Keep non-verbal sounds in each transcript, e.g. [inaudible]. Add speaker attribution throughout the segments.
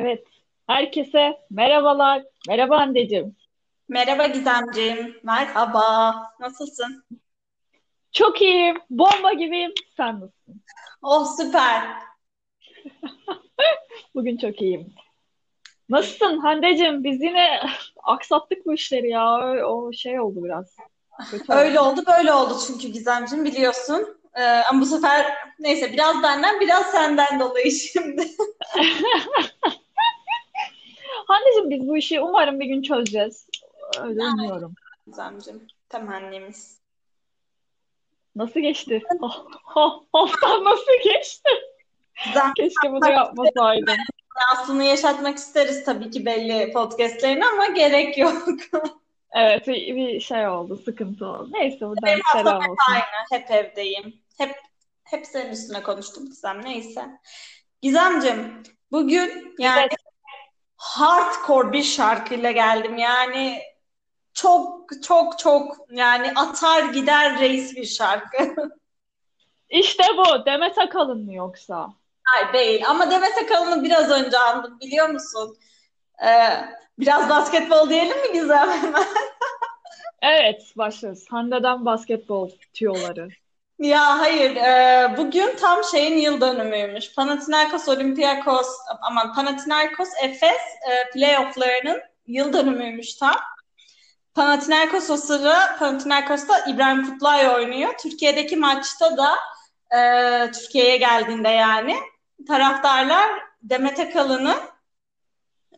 Speaker 1: Evet. Herkese merhabalar. Merhaba anneciğim.
Speaker 2: Merhaba Gizemciğim. Merhaba. Nasılsın?
Speaker 1: Çok iyiyim. Bomba gibiyim. Sen nasılsın?
Speaker 2: Oh süper. [laughs]
Speaker 1: Bugün çok iyiyim. Nasılsın Hande'cim? Biz yine [laughs] aksattık bu işleri ya. O şey oldu biraz. Kötü.
Speaker 2: Öyle oldu böyle oldu çünkü Gizemciğim biliyorsun. Ee, ama bu sefer neyse biraz benden biraz senden dolayı şimdi. [laughs]
Speaker 1: Hande'cim biz bu işi umarım bir gün çözeceğiz. Öyle umuyorum.
Speaker 2: Gizemciğim temennimiz.
Speaker 1: Nasıl geçti? Oh, oh, haftan [laughs] nasıl geçti?
Speaker 2: Gizem
Speaker 1: Keşke bunu yapmasaydım.
Speaker 2: aslında yaşatmak isteriz tabii ki belli podcastlerini ama gerek yok. [laughs]
Speaker 1: Evet bir, bir şey oldu, sıkıntı oldu. Neyse buradan
Speaker 2: Benim
Speaker 1: selam
Speaker 2: hep
Speaker 1: olsun.
Speaker 2: aynı. Hep evdeyim. Hep hep senin üstüne konuştum Gizem. Neyse. Gizemciğim bugün yani
Speaker 1: Evet,
Speaker 2: hardcore bir şarkıyla geldim. Yani çok çok çok yani atar gider reis bir şarkı. [laughs]
Speaker 1: işte bu. Demet Akalın mı yoksa?
Speaker 2: Hayır değil ama Demet Akalın'ı biraz önce andım biliyor musun? Ee, biraz basketbol diyelim mi Gizem hemen? [laughs]
Speaker 1: Evet, başlıyoruz. Hande'den basketbol tüyoları.
Speaker 2: Ya hayır, e, bugün tam şeyin yıl dönümüymüş. Panathinaikos Olympiakos, aman Panathinaikos Efes e, playofflarının yıl dönümüymüş tam. Panathinaikos o sıra, Panathinaikos'ta İbrahim Kutlay oynuyor. Türkiye'deki maçta da e, Türkiye'ye geldiğinde yani taraftarlar Demet Akalın'ın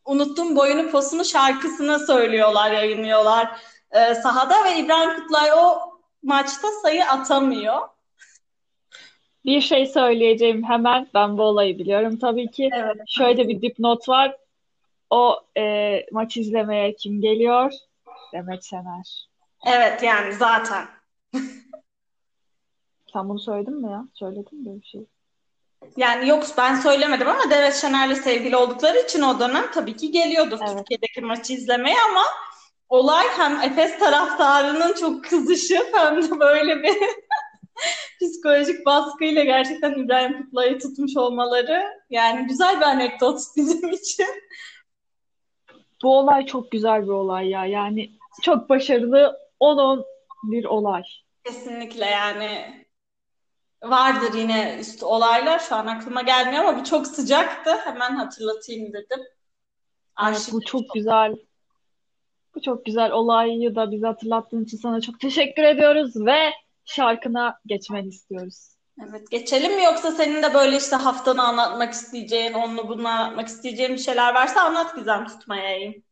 Speaker 2: Unuttum Boyunu Posunu şarkısını söylüyorlar, yayınlıyorlar e, sahada ve İbrahim Kutlay o maçta sayı atamıyor.
Speaker 1: Bir şey söyleyeceğim hemen. Ben bu olayı biliyorum tabii ki.
Speaker 2: Evet.
Speaker 1: Şöyle bir dipnot var. O e, maç izlemeye kim geliyor? Demet Şener.
Speaker 2: Evet yani zaten.
Speaker 1: Sen bunu söyledin mi ya? Söyledin mi böyle bir şey?
Speaker 2: Yani yok ben söylemedim ama Demet Şener'le sevgili oldukları için o dönem tabii ki geliyordu
Speaker 1: Evet.
Speaker 2: Türkiye'deki maçı izlemeye ama olay hem Efes taraftarının çok kızışı hem de böyle bir [laughs] psikolojik baskıyla gerçekten İbrahim Kutlay'ı tutmuş olmaları yani güzel bir anekdot [laughs] bizim için.
Speaker 1: Bu olay çok güzel bir olay ya. Yani çok başarılı onun bir olay.
Speaker 2: Kesinlikle yani vardır yine üstü olaylar şu an aklıma gelmiyor ama bu çok sıcaktı. Hemen hatırlatayım dedim.
Speaker 1: Evet, bu çok güzel. Bu çok güzel olayı da bize hatırlattığın için sana çok teşekkür ediyoruz ve şarkına geçmeni istiyoruz.
Speaker 2: Evet, geçelim mi yoksa senin de böyle işte haftanı anlatmak isteyeceğin, onunla bunu anlatmak isteyeceğin bir şeyler varsa anlat Gizem tutmayayım.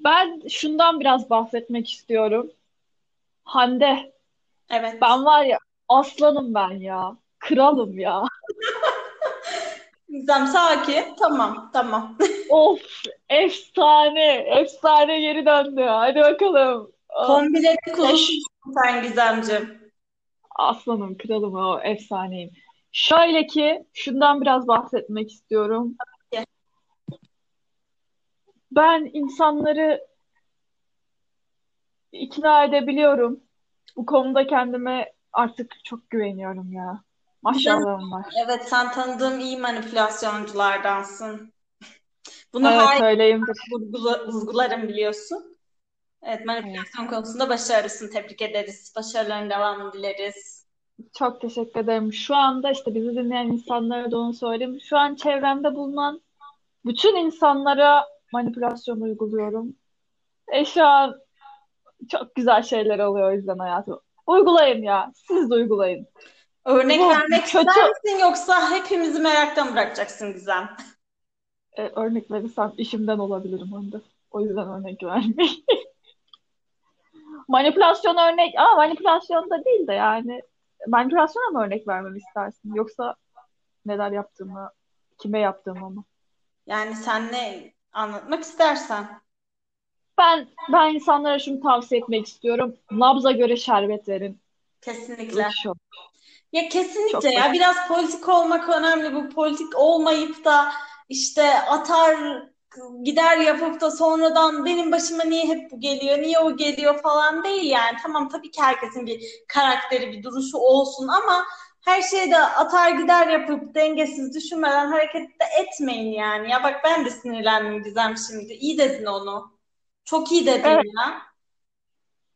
Speaker 1: Ben şundan biraz bahsetmek istiyorum. Hande,
Speaker 2: Evet.
Speaker 1: ben var ya aslanım ben ya. Kralım ya. [laughs]
Speaker 2: Gizem sakin. Tamam, tamam. [laughs]
Speaker 1: Of, efsane. Efsane geri döndü. Hadi bakalım. Eş,
Speaker 2: kullanıyorsun sen Gizemciğim.
Speaker 1: aslanım, kralım o efsaneyim. Şöyle ki şundan biraz bahsetmek istiyorum. Ben insanları ikna edebiliyorum. Bu konuda kendime artık çok güveniyorum ya. Maşallahım var.
Speaker 2: evet sen tanıdığım iyi manipülasyonculardansın. Bunu
Speaker 1: Evet
Speaker 2: her
Speaker 1: öyleyimdir.
Speaker 2: vurgula- vurgularım biliyorsun. Evet,
Speaker 1: Evet.
Speaker 2: manipülasyon konusunda başarılısın. Tebrik ederiz. Başarıların devamını dileriz.
Speaker 1: Çok teşekkür ederim. Şu anda işte bizi dinleyen insanlara da onu söyleyeyim. Şu an çevremde bulunan bütün insanlara manipülasyon uyguluyorum. E şu an çok güzel şeyler oluyor o yüzden hayatım. Uygulayın ya. Siz de uygulayın.
Speaker 2: Örnek
Speaker 1: Bu
Speaker 2: vermek
Speaker 1: kötü
Speaker 2: ister misin yoksa hepimizi meraktan bırakacaksın Gizem?
Speaker 1: e, örnek verirsem işimden olabilirim onda. O yüzden örnek vermeyin. [laughs] Manipülasyon örnek ama manipülasyon da değil de yani manipülasyona mı örnek vermemi istersin? Yoksa neler yaptığımı, kime yaptığımı mı?
Speaker 2: Yani sen ne anlatmak istersen.
Speaker 1: Ben ben insanlara şunu tavsiye etmek istiyorum. Nabza göre şerbet verin.
Speaker 2: Kesinlikle. Ya
Speaker 1: Çok
Speaker 2: kesinlikle ya
Speaker 1: basit.
Speaker 2: biraz politik olmak önemli. Bu politik olmayıp da işte atar gider yapıp da sonradan benim başıma niye hep bu geliyor, niye o geliyor falan değil yani. Tamam tabii ki herkesin bir karakteri, bir duruşu olsun ama her şeyde atar gider yapıp dengesiz düşünmeden hareket de etmeyin yani. Ya bak ben de sinirlendim Gizem şimdi. İyi dedin onu. Çok iyi dedin
Speaker 1: Evet.
Speaker 2: ya.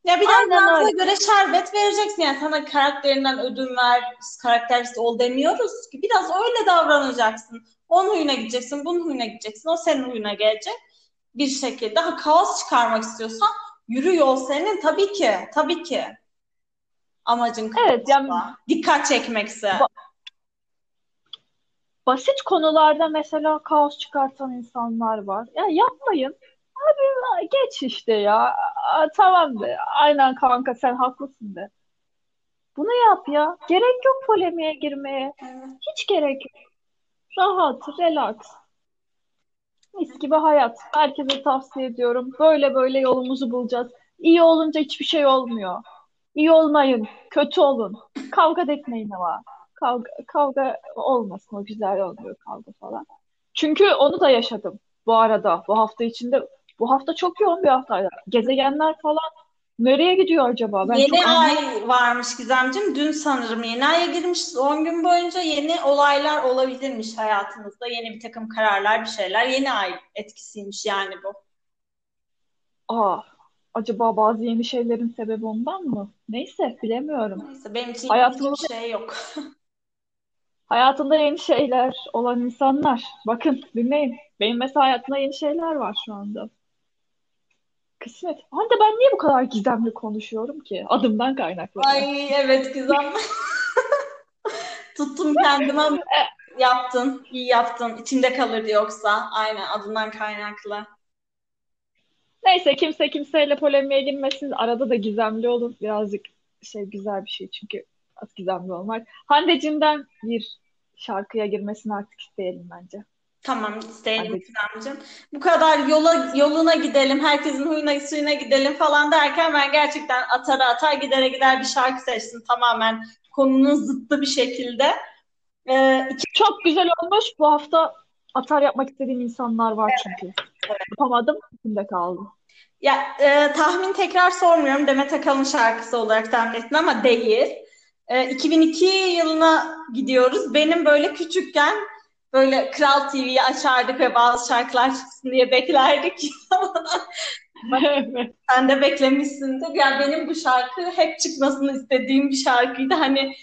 Speaker 2: Ya mantığına
Speaker 1: öyle.
Speaker 2: göre şerbet vereceksin yani sana karakterinden ödün ver, karakterist ol demiyoruz ki. Biraz öyle davranacaksın. Onun huyuna gideceksin, bunun huyuna gideceksin. O senin huyuna gelecek bir şekilde. Ha kaos çıkarmak istiyorsan yürü yol senin tabii ki. Tabii ki. Amacın
Speaker 1: Evet, yani-.
Speaker 2: Dikkat çekmekse.
Speaker 1: Ba- Basit konularda mesela kaos çıkartan insanlar var. Ya yapmayın. Abi geç işte ya. Aa, tamam de. Aynen kanka sen haklısın de. Bunu yap ya. Gerek yok polemiğe girmeye. Hiç gerek yok. Rahat, relax. Mis gibi hayat. Herkese tavsiye ediyorum. Böyle böyle yolumuzu bulacağız. İyi olunca hiçbir şey olmuyor. İyi olmayın. Kötü olun. Kavga etmeyin ama. Kavga, kavga olmasın. O güzel olmuyor kavga falan. Çünkü onu da yaşadım bu arada. Bu hafta içinde. Bu hafta çok yoğun bir haftaydı. Gezegenler falan nereye gidiyor acaba? Ben çok
Speaker 2: Yeni
Speaker 1: anlayamadım.
Speaker 2: ay varmış Gizemciğim. Dün sanırım yeni aya girmişiz. 10 gün boyunca yeni olaylar olabilirmiş hayatınızda. Yeni bir takım kararlar, bir şeyler. Yeni ay etkisiymiş yani bu.
Speaker 1: Aa, acaba bazı yeni şeylerin sebebi ondan mı? Neyse, bilemiyorum.
Speaker 2: Neyse benim için
Speaker 1: Hayatımızda
Speaker 2: hiçbir şey yok. [laughs]
Speaker 1: hayatında yeni şeyler olan insanlar. Bakın, dinleyin. Benim mesela hayatımda yeni şeyler var şu anda. Kısmet. Hande ben niye bu kadar gizemli konuşuyorum ki? Adımdan kaynaklı.
Speaker 2: Ay evet Gizem. [laughs] Tuttum kendime yaptın. iyi yaptın. İçimde kalırdı yoksa. Aynen adından kaynaklı.
Speaker 1: Neyse kimse kimseyle polemiğe girmesin. Arada da gizemli olun. Birazcık şey güzel bir şey çünkü az gizemli olmak. Hande'cimden bir şarkıya girmesini artık isteyelim bence.
Speaker 2: Tamam isteyelim. Gizemciğim. Bu kadar yola yoluna gidelim, herkesin huyuna suyuna gidelim falan derken ben gerçekten atara atar gidere gider bir şarkı seçtim tamamen konunun zıttı bir şekilde. Ee, iki-
Speaker 1: Çok güzel olmuş. Bu hafta atar yapmak istediğim insanlar var çünkü. Yapamadım. içimde kaldı.
Speaker 2: ya e, tahmin tekrar sormuyorum Demet Akalın şarkısı olarak tahmin ettim ama değil. E, 2002 yılına gidiyoruz. Benim böyle küçükken böyle Kral TV'yi açardık ve bazı şarkılar çıksın diye beklerdik. [laughs] Sen de beklemişsindir. Yani benim bu şarkı hep çıkmasını istediğim bir şarkıydı. Hani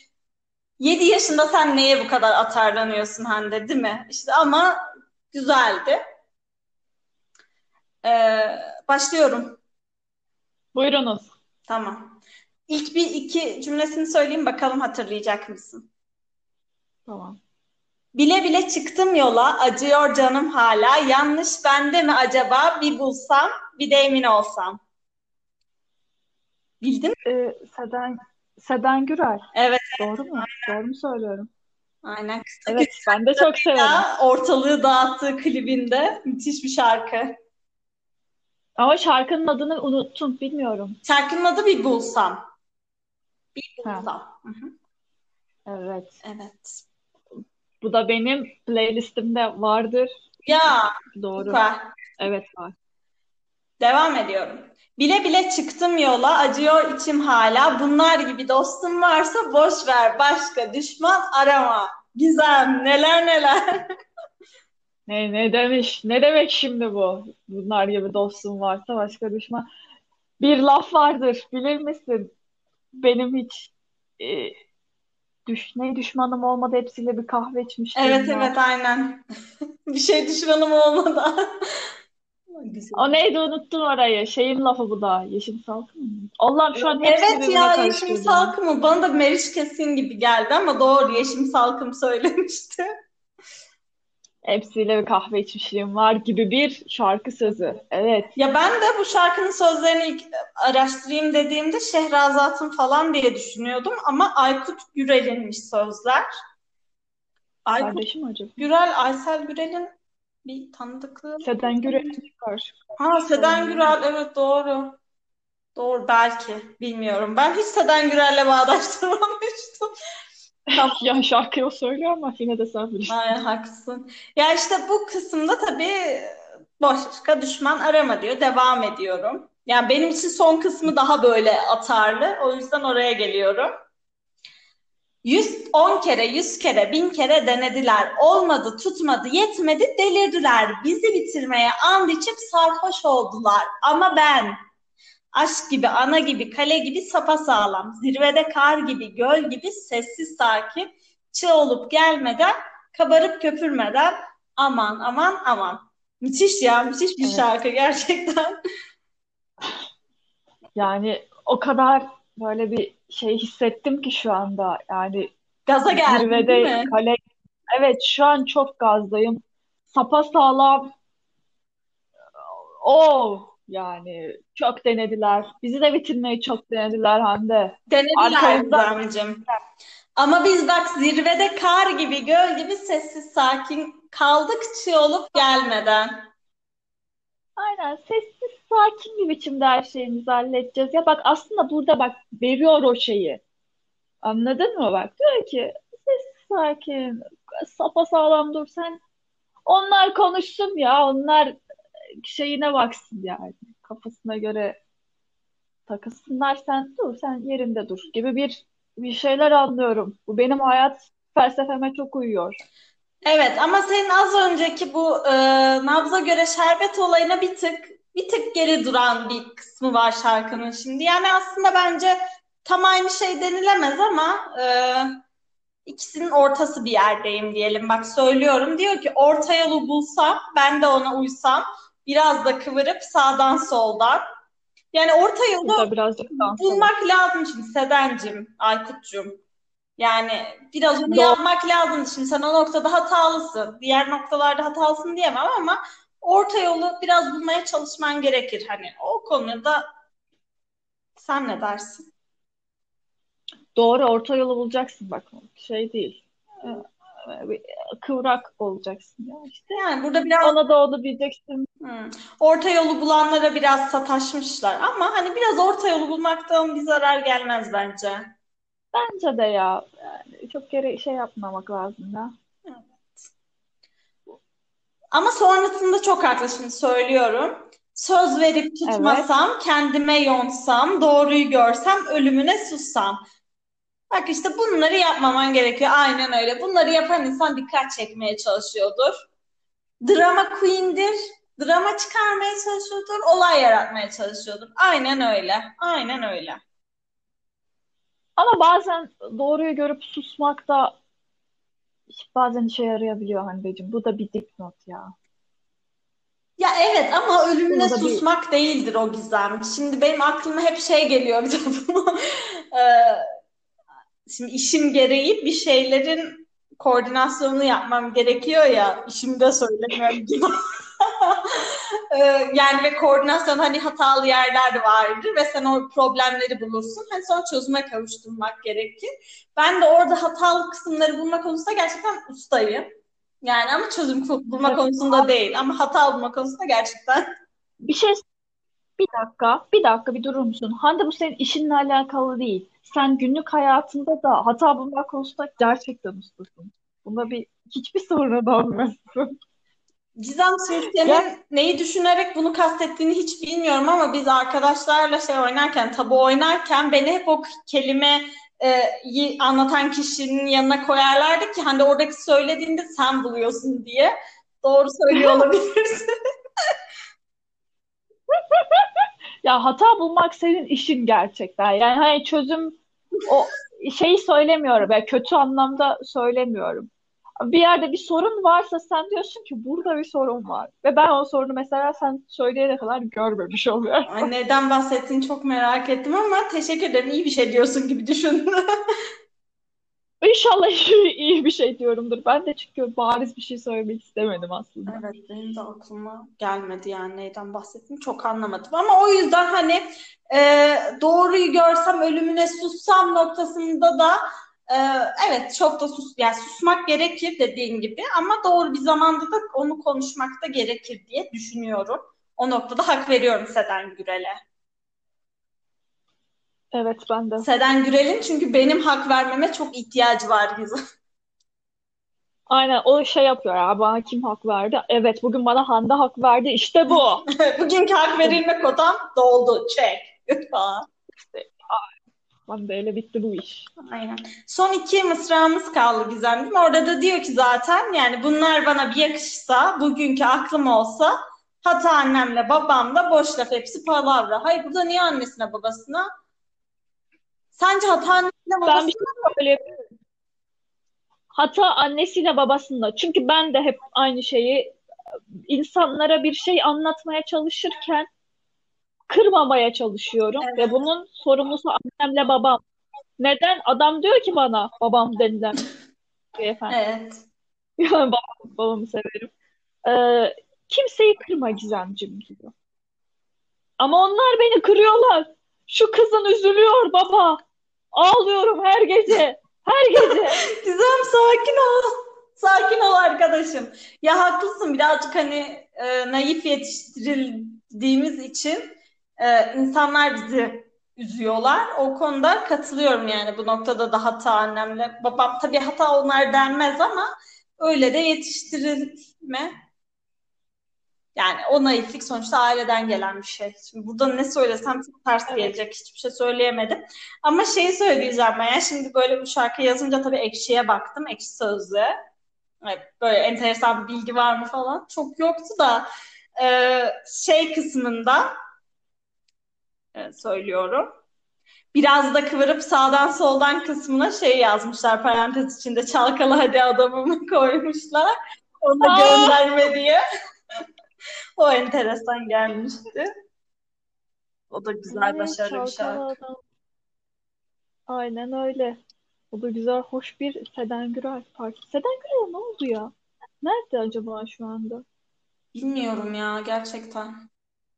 Speaker 2: 7 yaşında sen neye bu kadar atarlanıyorsun Hande, değil mi? İşte ama güzeldi. Ee, başlıyorum.
Speaker 1: Buyurunuz.
Speaker 2: Tamam. İlk bir iki cümlesini söyleyeyim bakalım hatırlayacak mısın?
Speaker 1: Tamam.
Speaker 2: Bile bile çıktım yola, acıyor canım hala. Yanlış bende mi acaba? Bir bulsam, bir de emin olsam. Bildin mi?
Speaker 1: Ee, Seden, Seden Gürel.
Speaker 2: Evet,
Speaker 1: Doğru mu? Doğru mu söylüyorum?
Speaker 2: aynen. Kısa
Speaker 1: Evet, ben de çok severim.
Speaker 2: Ortalığı dağıttığı klibinde müthiş bir şarkı.
Speaker 1: Ama şarkının adını unuttum, bilmiyorum.
Speaker 2: Şarkının adı Bir Bulsam. Bir. Bulsam. Hı hı.
Speaker 1: Evet.
Speaker 2: Evet.
Speaker 1: Bu da benim playlistimde vardır.
Speaker 2: Ya
Speaker 1: Doğru.
Speaker 2: süper.
Speaker 1: Evet var.
Speaker 2: Devam ediyorum. Bile bile çıktım yola, acıyor içim hala. Bunlar gibi dostum varsa boş ver, başka düşman arama. Gizem, neler neler.
Speaker 1: Ne, ne demiş? Ne demek şimdi bu? Bunlar gibi dostum varsa başka düşman. Bir laf vardır, bilir misin? Benim hiç e, düş, ne düşmanım olmadı hepsiyle bir kahve içmiştim
Speaker 2: Evet
Speaker 1: ya.
Speaker 2: evet aynen. [laughs] Bir şey düşmanım olmadı. Güzel.
Speaker 1: O neydi unuttum orayı. Şeyin lafı bu da. Yeşim Salkım mı? Allah'ım şu an
Speaker 2: Evet ya Yeşim. Salkım mı? Bana da Meriç Kesin gibi geldi ama doğru Yeşim Salkım söylemişti.
Speaker 1: Hepsiyle bir kahve içmişliğim var gibi bir şarkı sözü. Evet.
Speaker 2: Ya ben de bu şarkının sözlerini ilk araştırayım dediğimde Şehrazat'ın falan diye düşünüyordum ama Aykut Gürel'inmiş sözler. Aykut
Speaker 1: Kardeşim acaba?
Speaker 2: Gürel, Aysel Gürel'in bir tanıdıklığı.
Speaker 1: Seden Gürel'in çıkar.
Speaker 2: Ha Seden. Gürel evet doğru. Doğru belki bilmiyorum. Ben hiç Seden Gürel'le bağdaştırmamıştım. Tamam.
Speaker 1: Ya şarkıyı o söylüyor ama yine de sen bilirsin.
Speaker 2: Aynen haklısın. Ya işte bu kısımda tabii başka düşman arama diyor. Devam ediyorum. Yani benim için son kısmı daha böyle atarlı. O yüzden oraya geliyorum. 110 kere, 100 kere, 1000 kere denediler. Olmadı, tutmadı, yetmedi, delirdiler. Bizi bitirmeye and içip sarhoş oldular. Ama ben aşk gibi, ana gibi, kale gibi sapasağlam, zirvede kar gibi, göl gibi sessiz sakin, çığ olup gelmeden, kabarıp köpürmeden aman aman aman. Müthiş ya, müthiş bir
Speaker 1: Evet.
Speaker 2: şarkı gerçekten.
Speaker 1: Yani o kadar böyle bir şey hissettim ki şu anda. Yani
Speaker 2: Gaza geldin
Speaker 1: zirvede
Speaker 2: değil mi?
Speaker 1: kale. Evet şu an çok gazdayım. Sapasağlam. O yani çok denediler. Bizi de bitirmeyi çok denediler Hande.
Speaker 2: Denediler Gizemciğim. Ama biz bak zirvede kar gibi, göl gibi sessiz sakin kaldık çığ olup gelmeden.
Speaker 1: aynen sessiz sakin bir biçimde her şeyimizi halledeceğiz. Ya bak aslında burada bak veriyor o şeyi. Anladın mı bak? Diyor ki sessiz sakin sapasağlam dur sen. Onlar konuşsun ya. Onlar şeyine baksın yani. Kafasına göre takılsınlar sen dur sen yerinde dur gibi bir bir şeyler anlıyorum. Bu benim hayat felsefeme çok uyuyor.
Speaker 2: Evet ama senin az önceki bu e, nabza göre şerbet olayına bir tık bir tık geri duran bir kısmı var şarkının şimdi. Yani aslında bence tam aynı şey denilemez ama e, ikisinin ortası bir yerdeyim diyelim. Bak söylüyorum diyor ki orta yolu bulsam ben de ona uysam biraz da kıvırıp sağdan soldan. Yani orta
Speaker 1: birazcık var.
Speaker 2: bulmak lazım şimdi Sedencim, Aykut'cum. Yani biraz onu
Speaker 1: Doğru.
Speaker 2: yapmak lazım. Şimdi sen o noktada hatalısın. Diğer noktalarda hatalısın diyemem ama orta yolu biraz bulmaya çalışman gerekir. Hani o konuda sen ne dersin?
Speaker 1: Doğru orta yolu bulacaksın bak. Şey değil. Bir Kıvrak olacaksın ya işte.
Speaker 2: Yani burada biraz
Speaker 1: Ona da onu diyeceksin.
Speaker 2: hmm, orta yolu bulanlara biraz sataşmışlar ama hani biraz orta yolu bulmaktan bir zarar gelmez bence.
Speaker 1: Bence de ya. Yani çok kere şey yapmamak lazım ya.
Speaker 2: Ama sonrasında çok haklı şimdi söylüyorum. Söz verip
Speaker 1: Evet.
Speaker 2: tutmasam, kendime yonsam, doğruyu görsem, ölümüne sussam. Bak işte bunları yapmaman gerekiyor. Aynen öyle. Bunları yapan insan dikkat çekmeye çalışıyordur. Drama queen'dir. Drama çıkarmaya çalışıyordur. Olay yaratmaya çalışıyordur. Aynen öyle. Aynen öyle.
Speaker 1: Ama bazen doğruyu görüp susmak da bazen işe yarayabiliyor Hande'cim. Bu da bir dipnot ya.
Speaker 2: Ya evet ama
Speaker 1: Bunu da bir
Speaker 2: susmak değildir o gizem. Şimdi benim aklıma hep şey geliyor bir de bunu. [laughs] Şimdi işim gereği bir şeylerin koordinasyonunu yapmam gerekiyor ya. İşimde söylemiyorum gibi. [laughs] Ee, Yani ve koordinasyon hani hatalı yerler vardır ve sen o problemleri bulursun. Hani sonra çözüme kavuşturmak gerekir. Ben de orada hatalı kısımları bulma konusunda gerçekten ustayım. Yani ama çözüm bulma konusunda değil. Ama hata bulma konusunda gerçekten.
Speaker 1: Bir şey bir dakika, bir dakika bir durur musun? Hande bu senin işinle alakalı değil. Sen günlük hayatında da hata bulmak konusunda gerçekten ustasın. Bunda bir hiçbir sorun olmasın.
Speaker 2: Gizem
Speaker 1: Ya
Speaker 2: neyi düşünerek bunu kastettiğini hiç bilmiyorum ama biz arkadaşlarla şey oynarken, tabu oynarken beni hep o kelimeyi anlatan kişinin yanına koyarlardı ki hani oradaki söylediğinde sen buluyorsun diye. Doğru söylüyor [laughs] olabilirsin. [laughs]
Speaker 1: ya hata bulmak senin işin gerçekten. Yani hani çözüm o şeyi söylemiyorum. Yani kötü anlamda söylemiyorum. Bir yerde bir sorun varsa sen diyorsun ki burada bir sorun var. Ve ben o sorunu mesela sen söyleyene kadar görmemiş oluyorum.
Speaker 2: Ay, neden bahsettiğini çok merak ettim ama teşekkür ederim. İyi bir şey diyorsun gibi düşündüm. [laughs]
Speaker 1: İnşallah iyi, bir şey diyorumdur. Ben de çünkü bariz bir şey söylemek istemedim aslında.
Speaker 2: Evet benim de aklıma gelmedi yani neyden bahsettiğini çok anlamadım. Ama o yüzden hani e, doğruyu görsem ölümüne sussam noktasında da e, evet çok da sus yani susmak gerekir dediğin gibi ama doğru bir zamanda da onu konuşmak da gerekir diye düşünüyorum. O noktada hak veriyorum Seden Gürel'e.
Speaker 1: Evet ben de.
Speaker 2: Seden Gürel'in çünkü benim hak vermeme çok ihtiyacı var Gizem.
Speaker 1: Aynen o şey yapıyor ya bana kim hak verdi? Evet bugün bana Hande hak verdi. İşte bu. [laughs]
Speaker 2: Bugünkü hak verilme kotam doldu. Çek.
Speaker 1: İşte Ben böyle bitti bu iş.
Speaker 2: Aynen. Son iki mısramız kaldı Gizemciğim. Orada da diyor ki zaten yani bunlar bana bir yakışsa, bugünkü aklım olsa hata annemle babamla boş laf hepsi palavra. Hayır burada niye annesine babasına? Sence hata annesine babasına?
Speaker 1: Ben bir şey söyleyebilirim. Hata annesiyle babasında. Çünkü ben de hep aynı şeyi insanlara bir şey anlatmaya çalışırken kırmamaya çalışıyorum
Speaker 2: Evet.
Speaker 1: ve bunun sorumlusu annemle babam. Neden? Adam diyor ki bana babam denilen beyefendi.
Speaker 2: Evet.
Speaker 1: Yani [laughs] babam, babamı severim. Ee, kimseyi kırma Gizemcim diyor. Ama onlar beni kırıyorlar. Şu kızın üzülüyor baba. Ağlıyorum her gece. Her gece. [laughs]
Speaker 2: Gizem sakin ol. Sakin ol arkadaşım. Ya haklısın birazcık hani e, naif yetiştirildiğimiz için e, insanlar bizi üzüyorlar. O konuda katılıyorum yani bu noktada da hata annemle. Babam tabii hata onlar denmez ama öyle de yetiştirilme. Yani o naiflik sonuçta aileden gelen bir şey. Şimdi burada ne söylesem çok ters
Speaker 1: Evet.
Speaker 2: gelecek. Hiçbir şey söyleyemedim. Ama şeyi söyleyeceğim ben ya. Şimdi böyle bu şarkı yazınca tabii Ekşi'ye baktım. Ekşi. Evet, böyle enteresan bir bilgi var mı falan. Çok yoktu da e, şey kısmında e, söylüyorum. Biraz da kıvırıp sağdan soldan kısmına şey yazmışlar parantez içinde çalkalı hadi adamımı [laughs] koymuşlar. Ona gönderme diye. O enteresan gelmişti. O da güzel,
Speaker 1: Evet,
Speaker 2: başarılı bir şarkı.
Speaker 1: adam. Aynen öyle. O da güzel, hoş bir Seden Gürel parça. Seden Gürel ne oldu ya? Nerede acaba şu anda?
Speaker 2: Bilmiyorum ya gerçekten.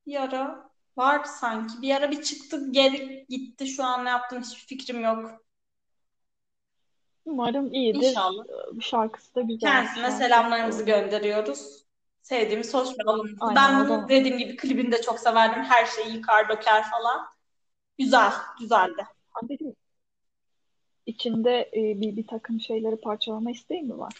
Speaker 2: Bir ara vardı sanki. Bir ara bir çıktı geri gitti. Şu an ne yaptığını hiçbir fikrim yok.
Speaker 1: Umarım iyidir.
Speaker 2: İnşallah.
Speaker 1: Şarkısı da güzel
Speaker 2: Kendisine
Speaker 1: şarkı.
Speaker 2: selamlarımızı gönderiyoruz. Sevdiğimiz hoş bir alımdı.
Speaker 1: Aynen,
Speaker 2: Ben bunu dediğim gibi klibini de çok severdim. Her şeyi yıkar döker falan. Güzel, güzeldi.
Speaker 1: Dedim, içinde e, bir, bir takım şeyleri parçalama isteği mi var?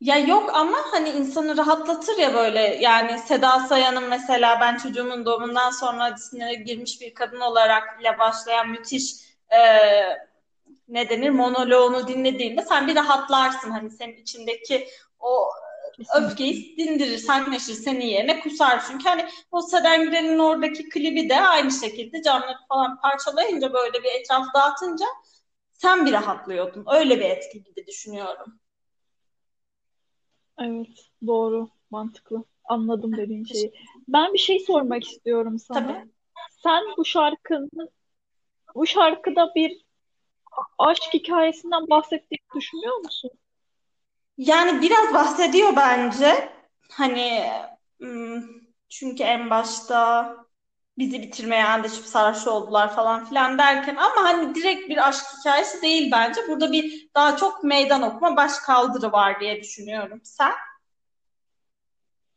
Speaker 2: Ya yok ama hani insanı rahatlatır ya böyle yani Seda Sayan'ın mesela ben çocuğumun doğumundan sonra Disney'e girmiş bir kadın olarak ile başlayan müthiş e, ne denir monoloğunu dinlediğinde sen bir rahatlarsın hani senin içindeki o
Speaker 1: Kesinlikle.
Speaker 2: öfkeyi dindirir, sakinleşir senin yerine kusar. Çünkü hani o Seden Gürel'in oradaki klibi de aynı şekilde camları falan parçalayınca böyle bir etraf dağıtınca sen bir rahatlıyordun. Öyle bir etki gibi düşünüyorum.
Speaker 1: Evet, doğru, mantıklı. Anladım dediğin şeyi. Ben bir şey sormak istiyorum sana.
Speaker 2: Tabii.
Speaker 1: Sen bu şarkının, bu şarkıda bir aşk hikayesinden bahsettiğini düşünüyor musun?
Speaker 2: Yani biraz bahsediyor bence. Hani çünkü en başta bizi bitirmeye andışıp sarhoş oldular falan filan derken ama hani direkt bir aşk hikayesi değil bence. Burada bir daha çok meydan okuma baş kaldırı var diye düşünüyorum. Sen?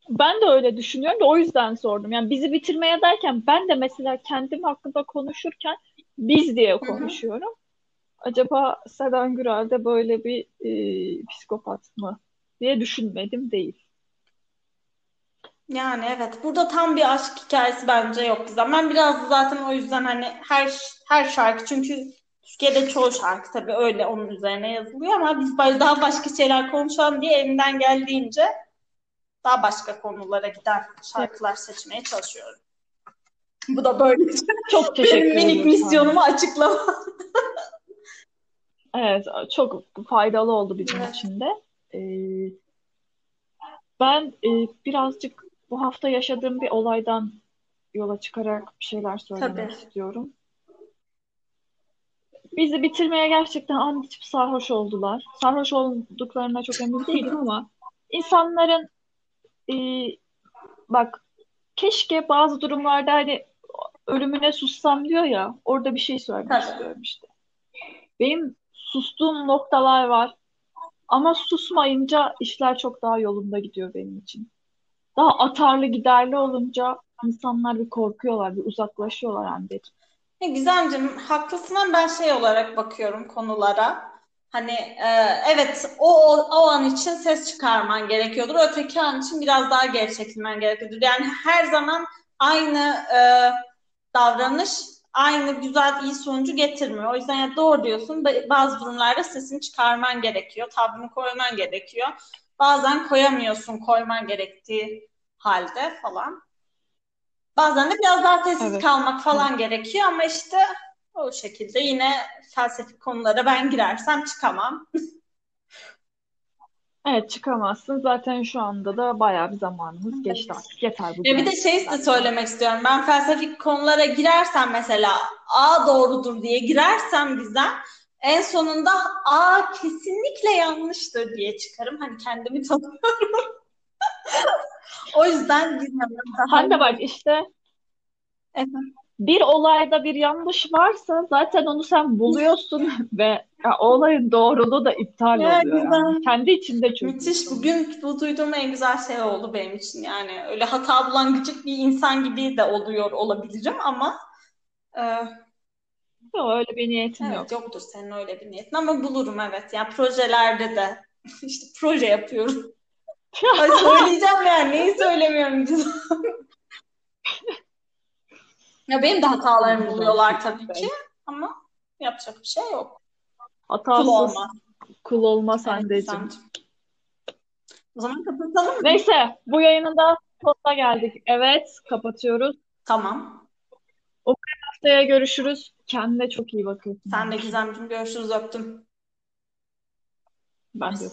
Speaker 1: Ben de öyle düşünüyorum da o yüzden sordum. Yani bizi bitirmeye derken ben de mesela kendim hakkında konuşurken biz diye konuşuyorum. Acaba Seden Gürel de böyle bir e, psikopat mı diye düşünmedim değil.
Speaker 2: Yani evet burada tam bir aşk hikayesi bence yok Gizem. Ben biraz zaten o yüzden hani her her şarkı çünkü Türkiye'de çoğu şarkı tabii öyle onun üzerine yazılıyor ama biz daha başka şeyler konuşalım diye elimden geldiğince daha başka konulara giden şarkılar seçmeye çalışıyorum. Bu da böyle
Speaker 1: Çok teşekkür
Speaker 2: benim minik misyonumu açıklama. [laughs]
Speaker 1: Evet, çok faydalı oldu bizim
Speaker 2: Evet.
Speaker 1: için de. Ee, ben e, birazcık bu hafta yaşadığım bir olaydan yola çıkarak bir şeyler söylemek
Speaker 2: Tabii.
Speaker 1: istiyorum. Bizi bitirmeye gerçekten an içip sarhoş oldular. Sarhoş olduklarına çok emin değilim ama insanların e, bak keşke bazı durumlarda hani ölümüne sussam diyor ya orada bir şey söylemek
Speaker 2: Tabii.
Speaker 1: istiyorum işte. Benim sustuğum noktalar var ama susmayınca işler çok daha yolunda gidiyor benim için. Daha atarlı giderli olunca insanlar bir korkuyorlar, bir uzaklaşıyorlar anneciğim.
Speaker 2: Ya Gizemciğim haklısın ben şey olarak bakıyorum konulara. Hani e, evet o, o o an için ses çıkarman gerekiyordur. Öteki an için biraz daha geri çekilmen gerekiyordur. Yani her zaman aynı e, davranış aynı güzel iyi sonucu getirmiyor. O yüzden ya doğru diyorsun. Bazı durumlarda sesini çıkarman gerekiyor. Tavrını koyman gerekiyor. Bazen koyamıyorsun koyman gerektiği halde falan. Bazen de biraz daha sessiz
Speaker 1: Evet.
Speaker 2: kalmak falan gerekiyor ama işte o şekilde yine felsefik konulara ben girersem çıkamam. [laughs]
Speaker 1: Evet çıkamazsın. Zaten şu anda da bayağı bir zamanımız geçti artık. Yeter bu
Speaker 2: Ya bir de şey de söylemek istiyorum. Ben felsefik konulara girersem mesela A doğrudur diye girersem bizden en sonunda A kesinlikle yanlıştır diye çıkarım. Hani kendimi [laughs] tanıyorum. O yüzden girmemem daha
Speaker 1: Hande bak işte
Speaker 2: Efendim?
Speaker 1: Bir olayda bir yanlış varsa zaten onu sen buluyorsun [laughs] ve ya, o olayın doğruluğu da iptal
Speaker 2: Ya,
Speaker 1: oluyor yani. Kendi içinde çözüyorsun.
Speaker 2: Müthiş. Bugün bu duyduğum en güzel şey oldu benim için. Yani öyle hata bulan gıcık bir insan gibi de oluyor olabilirim ama e,
Speaker 1: Yok, öyle bir niyetim
Speaker 2: evet
Speaker 1: yok.
Speaker 2: yoktur senin öyle bir niyetin ama bulurum evet. Yani projelerde de [laughs] işte proje yapıyorum. [laughs] Ay söyleyeceğim yani neyi söylemiyorum güzel. Ya benim de hatalarımı buluyorlar tabii ki ama yapacak bir şey yok. Kul
Speaker 1: Hatasız kul olmaz
Speaker 2: Evet,
Speaker 1: Hande'cim.
Speaker 2: Gizemciğim. O zaman kapatalım mı?
Speaker 1: Neyse bu yayının da sonuna geldik. Evet kapatıyoruz.
Speaker 2: Tamam.
Speaker 1: Haftaya görüşürüz. Kendine çok iyi bakın.
Speaker 2: Sen de Gizemciğim görüşürüz öptüm.
Speaker 1: Ben de